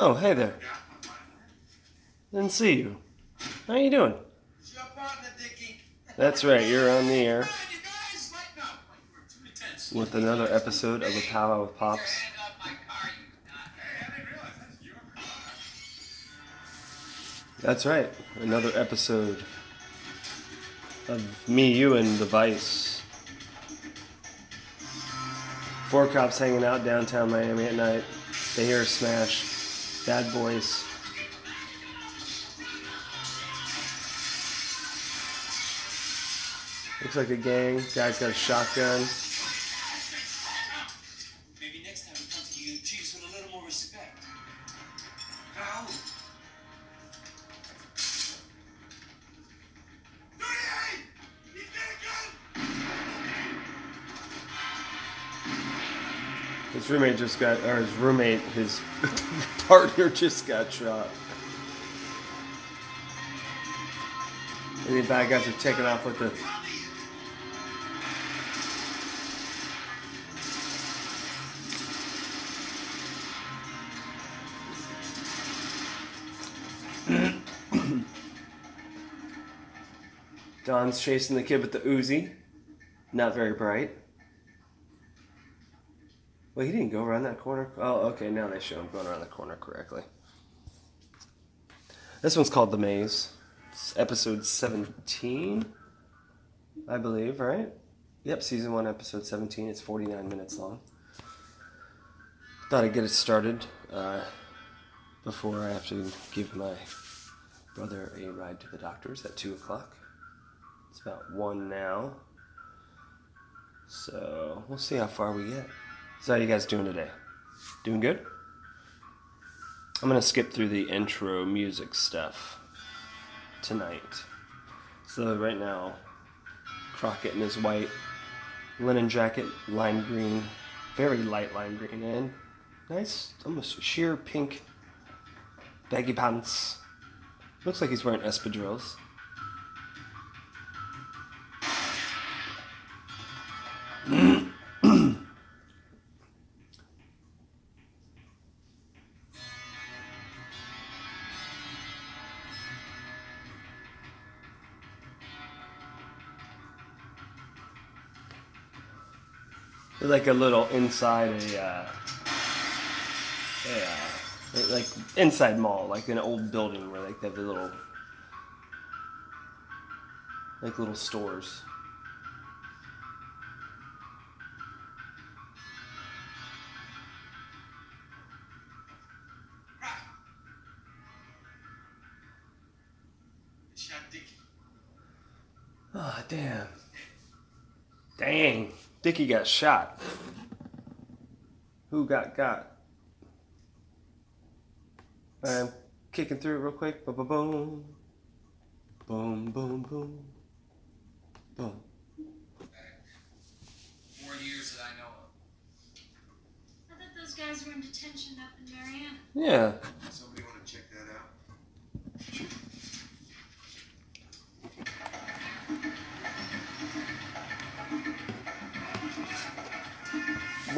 Oh, hey there. Didn't see you. How you doing? That's right, you're on the air with another episode of A Powwow with Pops. That's right, another episode of me, you, and the Vice. Four cops hanging out downtown Miami at night. They hear a smash. Bad boys. Looks like a gang. Guy's got a shotgun. Just got, or his roommate, his partner just got shot. And the bad guys are taking off with the. Don's chasing the kid with the Uzi. Not very bright. Well, he didn't go around that corner. Oh, okay. Now they show him going around the corner correctly. This one's called The Maze. It's episode 17, I believe, right? Yep, season 1, episode 17. It's 49 minutes long. Thought I'd get it started uh, before I have to give my brother a ride to the doctor's at 2 o'clock. It's about 1 now. So we'll see how far we get. So how you guys doing today? Doing good? I'm gonna skip through the intro music stuff tonight. So right now, Crockett in his white linen jacket, lime green, very light lime green, and nice, almost sheer pink baggy pants. Looks like he's wearing espadrilles. Like a little inside a, uh, a uh, like inside mall, like an old building where like they have the little, like little stores. Oh damn! Dang, Dickie got shot. Who got got? I'm kicking through it real quick. Boom, boom, boom, boom, boom, boom, boom. More years that I know of. I thought those guys were in detention up in Marianna. Yeah. Somebody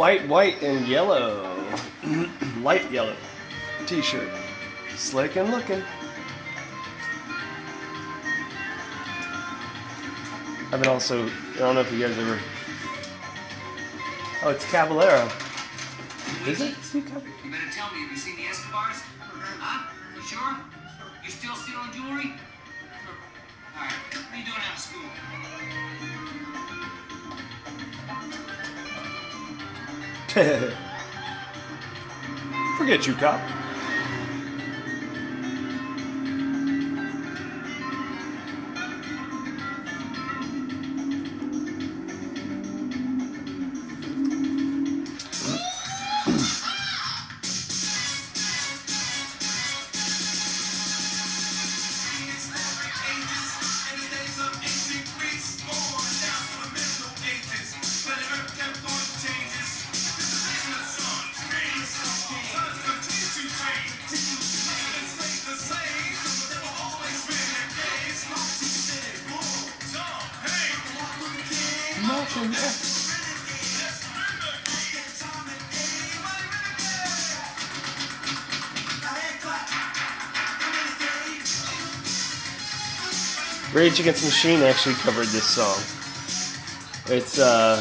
White, white, and yellow. Light yellow t shirt. Slick and looking. I've been also, I don't know if you guys ever. Oh, it's Caballero. Is it? Steve Caballero? You better tell me, have you seen the Escobars? Huh? You sure? You still stealing jewelry? Alright, what are you doing out of school? Forget you, cop. Rage Against the Machine actually covered this song. It's uh,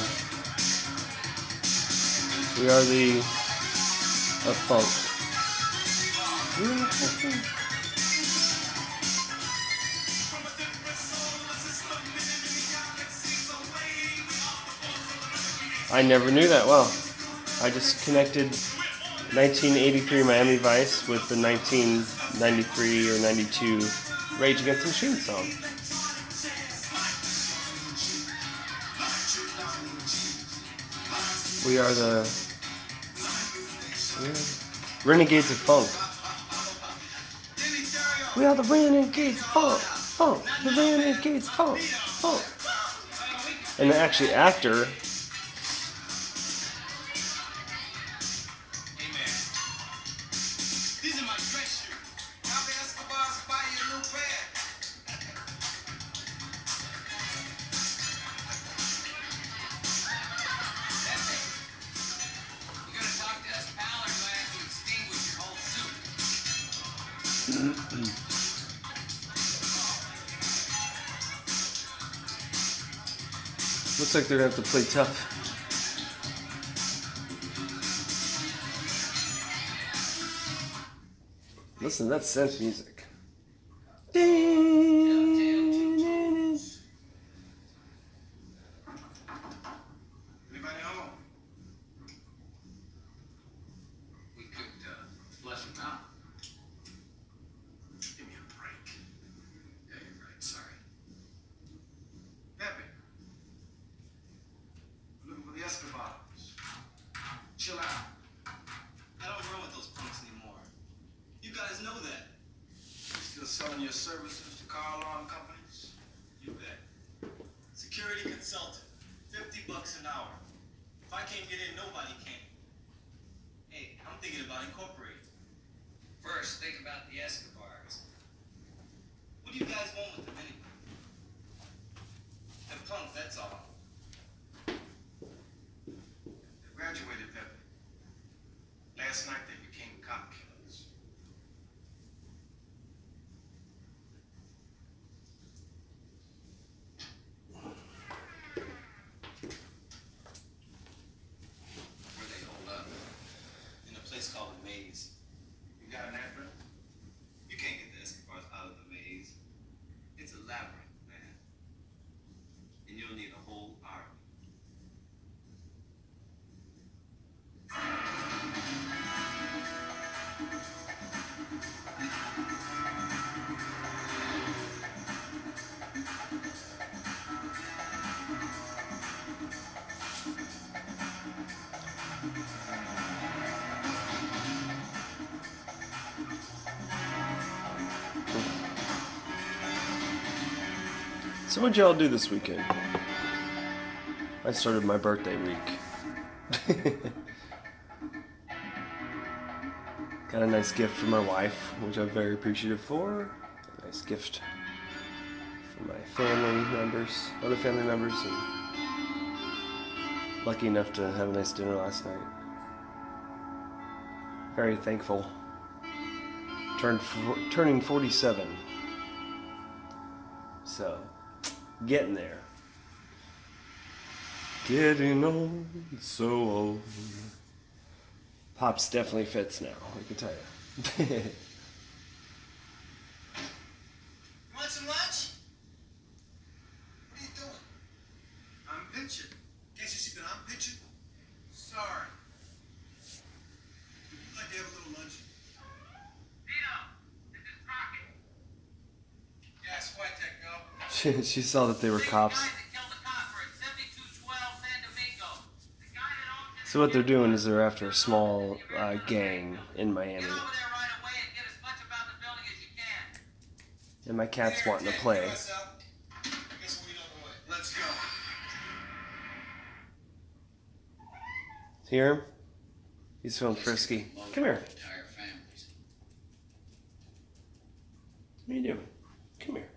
we are the of funk. I never knew that. Well, I just connected 1983 Miami Vice with the 1993 or 92 Rage Against the Machine song. We are the renegades of funk. We are the renegades of funk, funk, the renegades of funk, funk. And the actually actor looks like they're gonna have to play tough. Listen, that's synth music. Anybody home? We could uh, flush him out. Give me a break. Yeah, you're right. Sorry. Pepe. I'm looking for the Escobars. Chill out. I don't roll with those punks anymore. You guys know that. You still selling your services to car alarm companies? You bet. Security consultant. 50 bucks an hour. If I can't get in, nobody can. Hey, I'm thinking about incorporating. First, think about the Escobars. What do you guys want So what'd y'all do this weekend? I started my birthday week. Got a nice gift from my wife, which I'm very appreciative for. A nice gift from my family members, other family members, and lucky enough to have a nice dinner last night. Very thankful. Turned four, turning 47. So, getting there. Getting old, so old. Pops definitely fits now, I can tell you. You want some lunch? What are you doing? I'm pitching. Can't you see that I'm pitching? Sorry. Would you like to have a little lunch? Dino, this is Crockett. Yeah, Switek, go. She, she saw that they were cops. Guys that killed the copper at 7212 San Domingo. The guy that owns this So what they're doing is they're after a small uh, gang in Miami, Get over there right away and get as much about the building as you can. and my cat's wanting to play. I guess we don't know it. Let's go. Hear him? He's feeling frisky. Come here. What are you doing? Come here.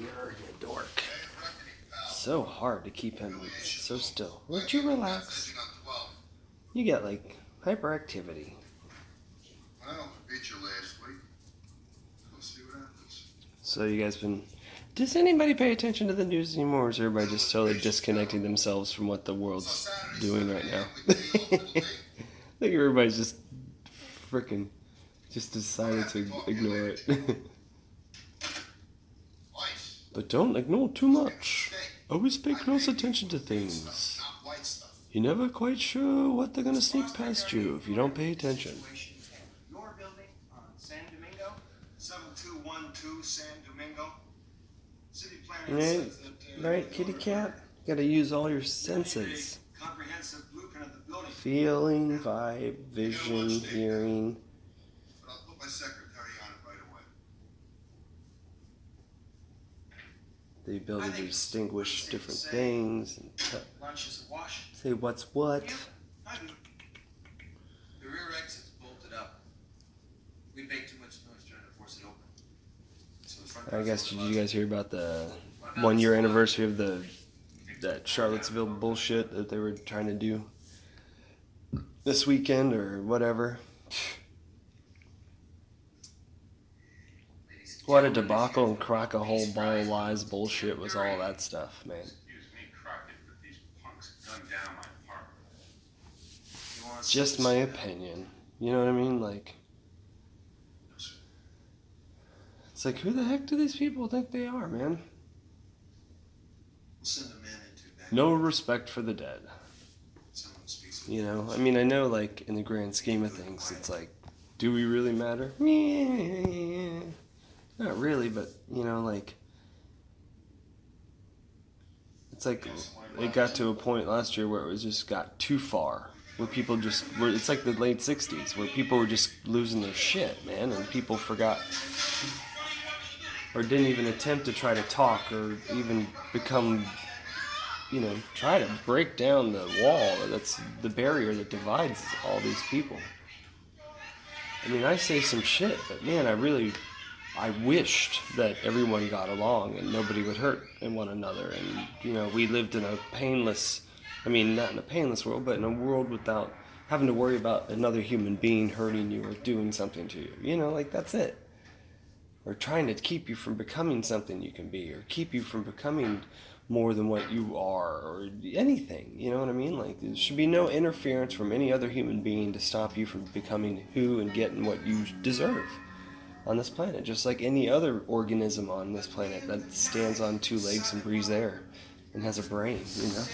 Come here, you dork. So hard to keep him so still. Would you relax? You get like hyperactivity. Well, the hit you last week. We'll see what happens. So you guys been? Does anybody pay attention to the news anymore? Or is everybody just totally disconnecting themselves from what the world's doing right now? I think everybody's just freaking just decided to ignore it. But don't ignore too much. Always pay close attention to things. You're never quite sure what they're gonna sneak past you if you don't pay attention. Your building on San Domingo? 7212 San Domingo. City planning Right, right, kitty cat. Gotta use all your senses. Feeling, vibe, vision, hearing. But I'll put my secretary on it right away. The ability to distinguish different things and t- Lunch is a wash. say what's what. I. The rear exit's bolted up. We make too much noise trying to force it open. So the front I guess did you guys hear about the one year anniversary of the that Charlottesville bullshit that they were trying to do this weekend or whatever? Ladies and What a debacle and crack a whole ball of lies bullshit was all that stuff, man. Excuse me, Crockett, but these punks gunned down my apartment. you want Just my opinion. You know what I mean? Like It's like who the heck do these people think they are, man? We'll send a man into that. No respect for the dead. You know, I mean, I know, like, in the grand scheme of things, it's like, do we really matter? Not really, but, you know, like, it's like, it got to a point last year where it was just got too far. Where people just were, it's like the late 60s, where people were just losing their shit, man, and people forgot, or didn't even attempt to try to talk or even become you know, try to break down the wall that's the barrier that divides all these people. I mean, I say some shit, but man, I really, I wished that everyone got along and nobody would hurt in one another. And, you know, we lived in a painless, I mean, not in a painless world, but in a world without having to worry about another human being hurting you or doing something to you. You know, like that's it. Or trying to keep you from becoming something you can be, or keep you from becoming more than what you are or anything you know what i mean like there should be no interference from any other human being to stop you from becoming who and getting what you deserve on this planet just like any other organism on this planet that stands on two legs and breathes air and has a brain you know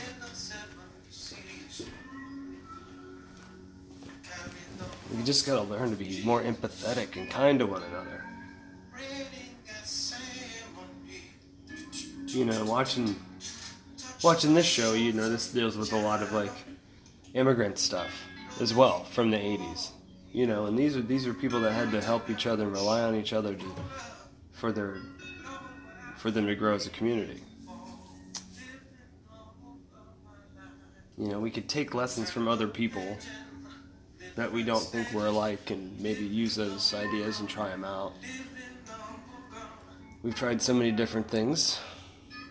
we just gotta learn to be more empathetic and kind to one another you know, watching watching this show, you know, this deals with a lot of like immigrant stuff as well from the '80s. You know, and these are these are people that had to help each other and rely on each other to for their for them to grow as a community. You know, we could take lessons from other people that we don't think we're alike and maybe use those ideas and try them out. We've tried so many different things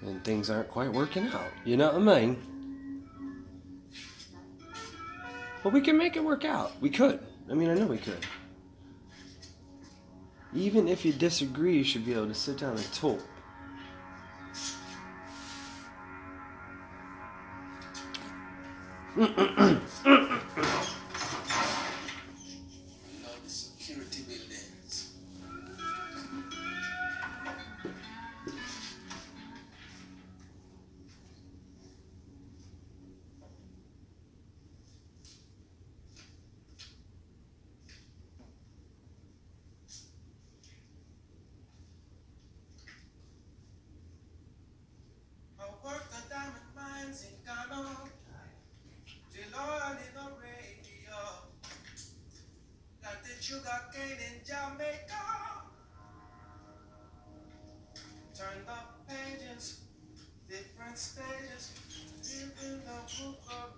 and things aren't quite working out. You know what I mean? But we can make it work out. We could. I mean, I know we could. Even if you disagree, you should be able to sit down and talk. sugar cane in Jamaica. Turn the pages, different stages. Living the book of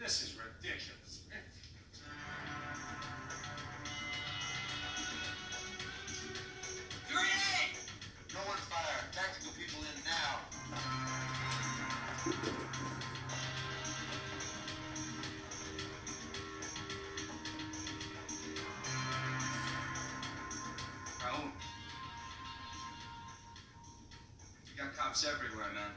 This is ridiculous. Grenade! No one fire. Tactical people in now. Raul. You got cops everywhere, man.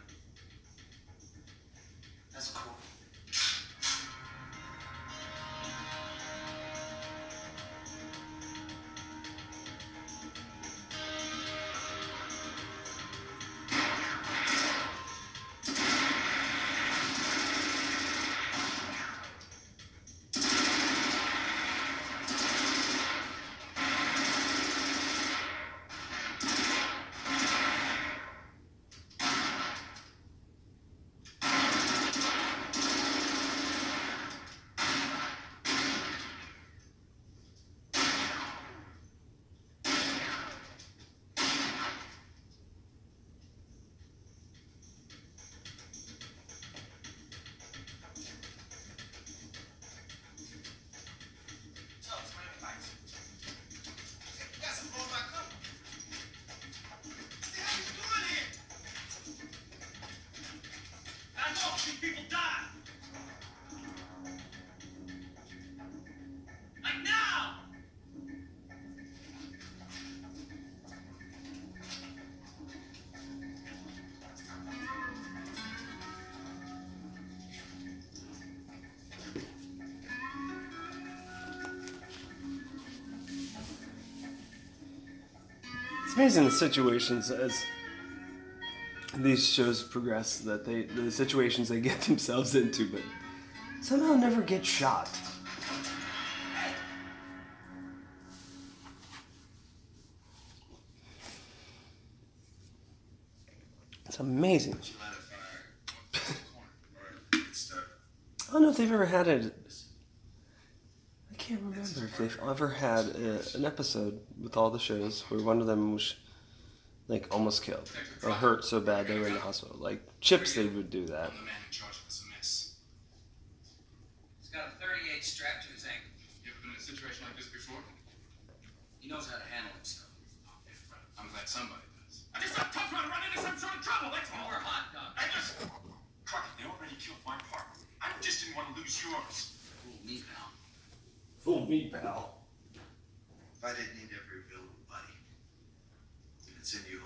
It's amazing the situations as these shows progress that they the situations they get themselves into, but somehow never get shot. It's amazing. You light a fire. Alright, get started. I don't know if they've ever had it. I can't remember if they've ever had a, an episode with all the shows where one of them was like almost killed or hurt so bad they were in the hospital. Like Chips, they would do that. The man in charge of this mess. He's got a 38 strapped to his ankle. You ever been in a situation like this before? He knows how to handle himself. I'm glad somebody does. I just got tough trying to run into some sort of trouble. That's all. More hot dog. I just. Crockett, they already killed my partner. I just didn't want to lose yours. Fool me, pal. Fool me, pal. I didn't need every available body, I'd send you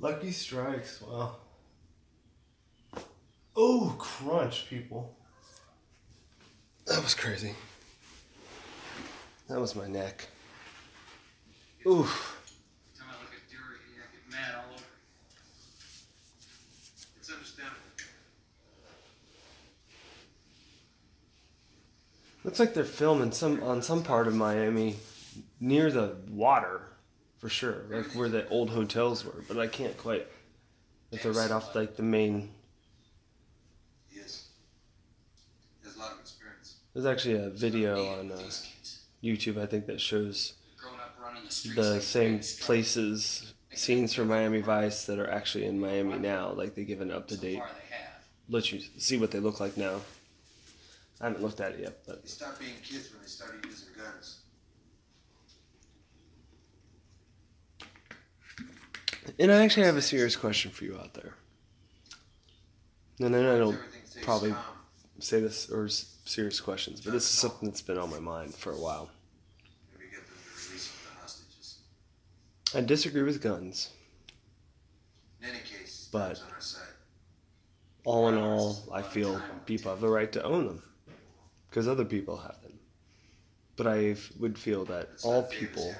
Lucky strikes. Wow. Oh, crunch, people. That was crazy. That was my neck. Oof. Every time I look at Dury, I get mad all over. It's understandable. Looks like they're filming some on some part of Miami near the water, for sure, like where the old hotels were. But I can't quite. If they're right off like the main. He has a lot of experience. There's actually a video on uh. YouTube, I think, that shows the same places, scenes from Miami Vice that are actually in Miami now. Like they give an up to date, let you see what they look like now. I haven't looked at it yet, but They stop being kids when they started using guns. And I actually have a serious question for you out there. And then I don't probably say this or serious questions, but this is something that's been on my mind for a while. Maybe get them to release the hostages. I disagree with guns. Case, But- time's on our side. All in all, I feel people have the right to own them because other people have them. But I would feel that all people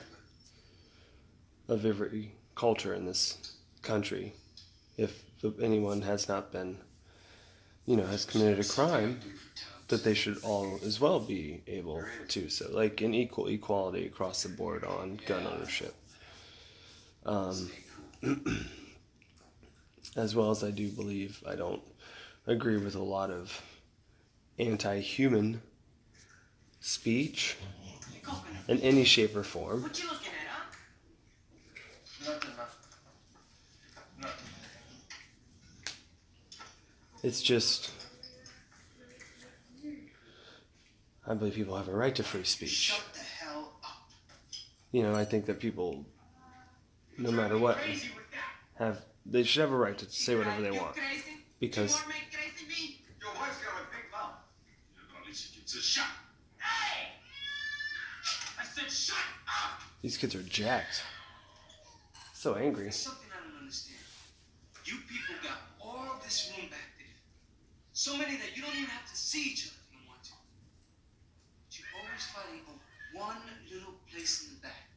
of every culture in this country, if anyone has not been, you know, has committed a crime, that they should all as well be able to. So, like an equal equality across the board on gun ownership. Um, as well as I do believe I don't agree with a lot of anti-human speech in any shape or form. What you looking at, huh? Nothing, man. Nothing. It's just I believe people have a right to free speech. Shut the hell up. You know, I think that people no matter what Crazy with that. have they should have a right to say whatever they want because You wanna make crazy me? Your wife's got a big mouth. You're gonna let you get a shot. Hey! I said shut up! these kids are jacked. So angry. Something I don't understand. You people got all this room back. So many that you don't even have to see each other if you don't want to. But you're always fighting over one little place in the back.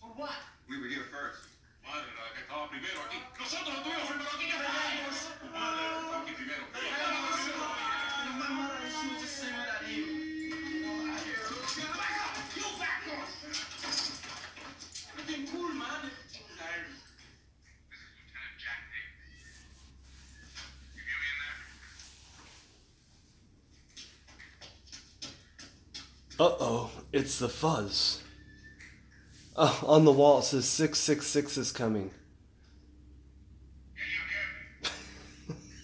For what? We were here first. Madre, la que estaba primero aquí. Nosotros estuvimos primero aquí. ¿Qué traemos? Tu ah. madre aquí primero. Ah. Uh oh, it's the fuzz. Oh, on the wall it says 666 is coming.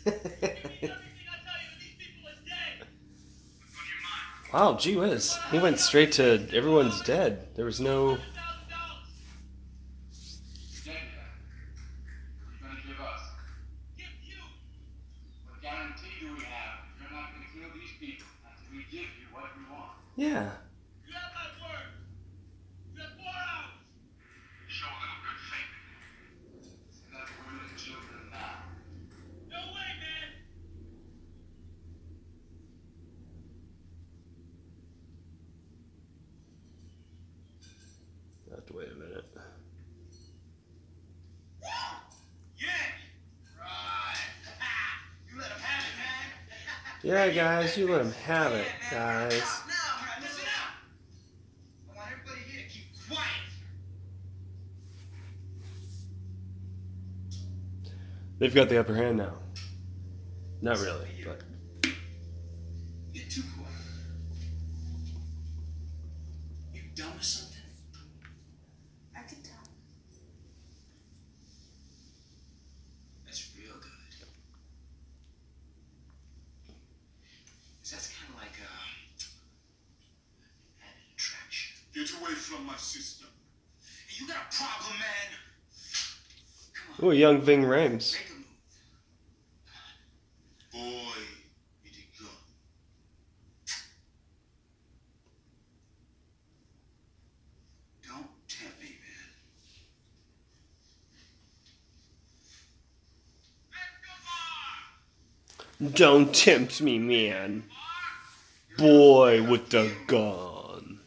Wow, gee whiz. He went straight to everyone's dead. There was no. $100,000. Dead guy. What are you gonna give us? Give you. What guarantee do we have? You're not gonna kill these people until we give you what we want. Yeah. You have my word. You have four hours. Show a little good faith. Send out the children now. No way, man. I have to wait a minute. Yeah! Right. you let him have it, man. Yeah, guys, you let him have it, guys. Now, now, listen up. I want everybody here to keep quiet. They've got the upper hand now. Not really, but. You're too quiet. You dumb or something? I can tell. That's real good. 'Cause that's kind of like uh, an attraction. Get away from my sister. Hey, you got a problem, man. Come on, Oh, young Ving Rhames. make a move. Boy, you did good. Don't tempt me, man. Don't tempt me, man. Boy with the gun.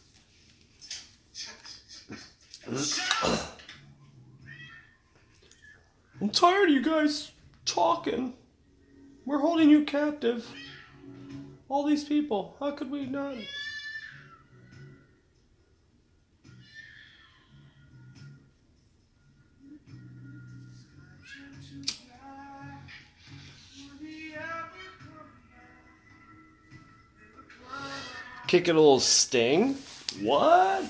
I'm tired of you guys talking. We're holding you captive. All these people. How could we not? Kick it a little sting? What?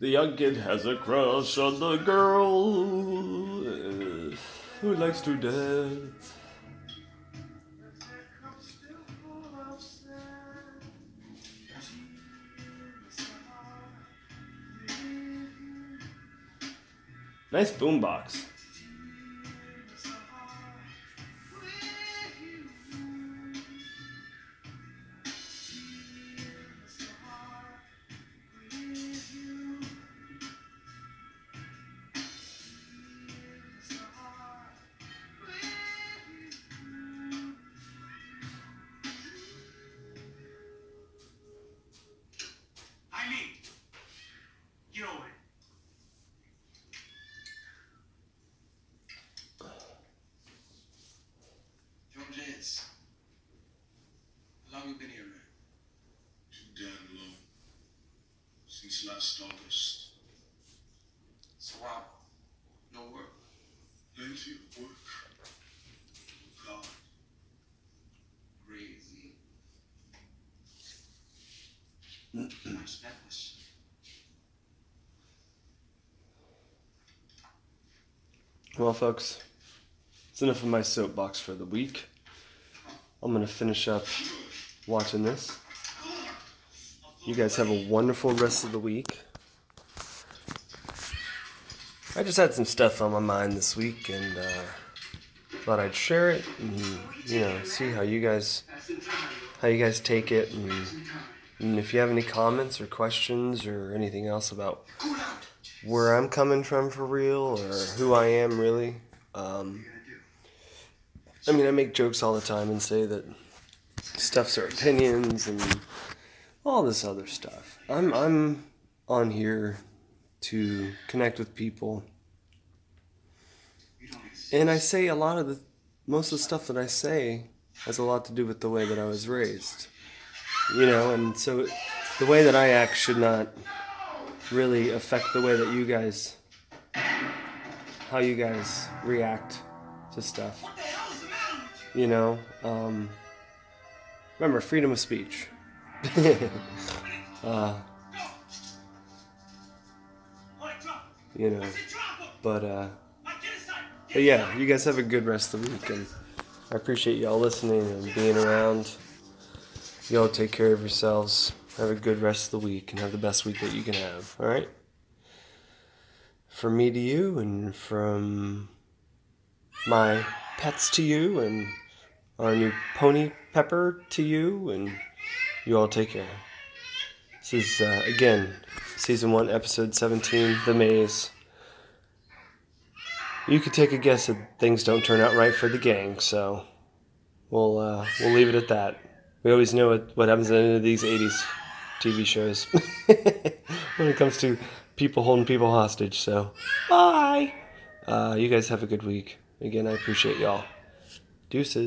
The young kid has a crush on the girl uh, who likes to dance. Nice boombox. August. So wow. No work. Plenty of work. God. Crazy. That was. Well, folks, it's enough of my soapbox for the week. I'm gonna finish up watching this. You guys have a wonderful rest of the week. I just had some stuff on my mind this week and uh, thought I'd share it and you know see how you guys how you guys take it and, and if you have any comments or questions or anything else about where I'm coming from for real or who I am really. Um, I mean, I make jokes all the time and say that stuff's our opinions and all this other stuff. I'm I'm on here to connect with people, and I say a lot of the most of the stuff that I say has a lot to do with the way that I was raised. You know, and so the way that I act should not really affect the way that you guys how you guys react to stuff you know um, remember freedom of speech uh, you know but uh but yeah you guys have a good rest of the week and i appreciate y'all listening and being around y'all take care of yourselves have a good rest of the week and have the best week that you can have. All right? From me to you and from my pets to you and our new pony Pepper to you and you all take care. This is, uh, again, season 1, episode 17, The Maze. You could take a guess that things don't turn out right for the gang, so we'll, uh, we'll leave it at that. We always know what, what happens at the end of these 80s TV shows when it comes to people holding people hostage. So, bye. Uh, you guys have a good week. Again, I appreciate y'all. Deuces.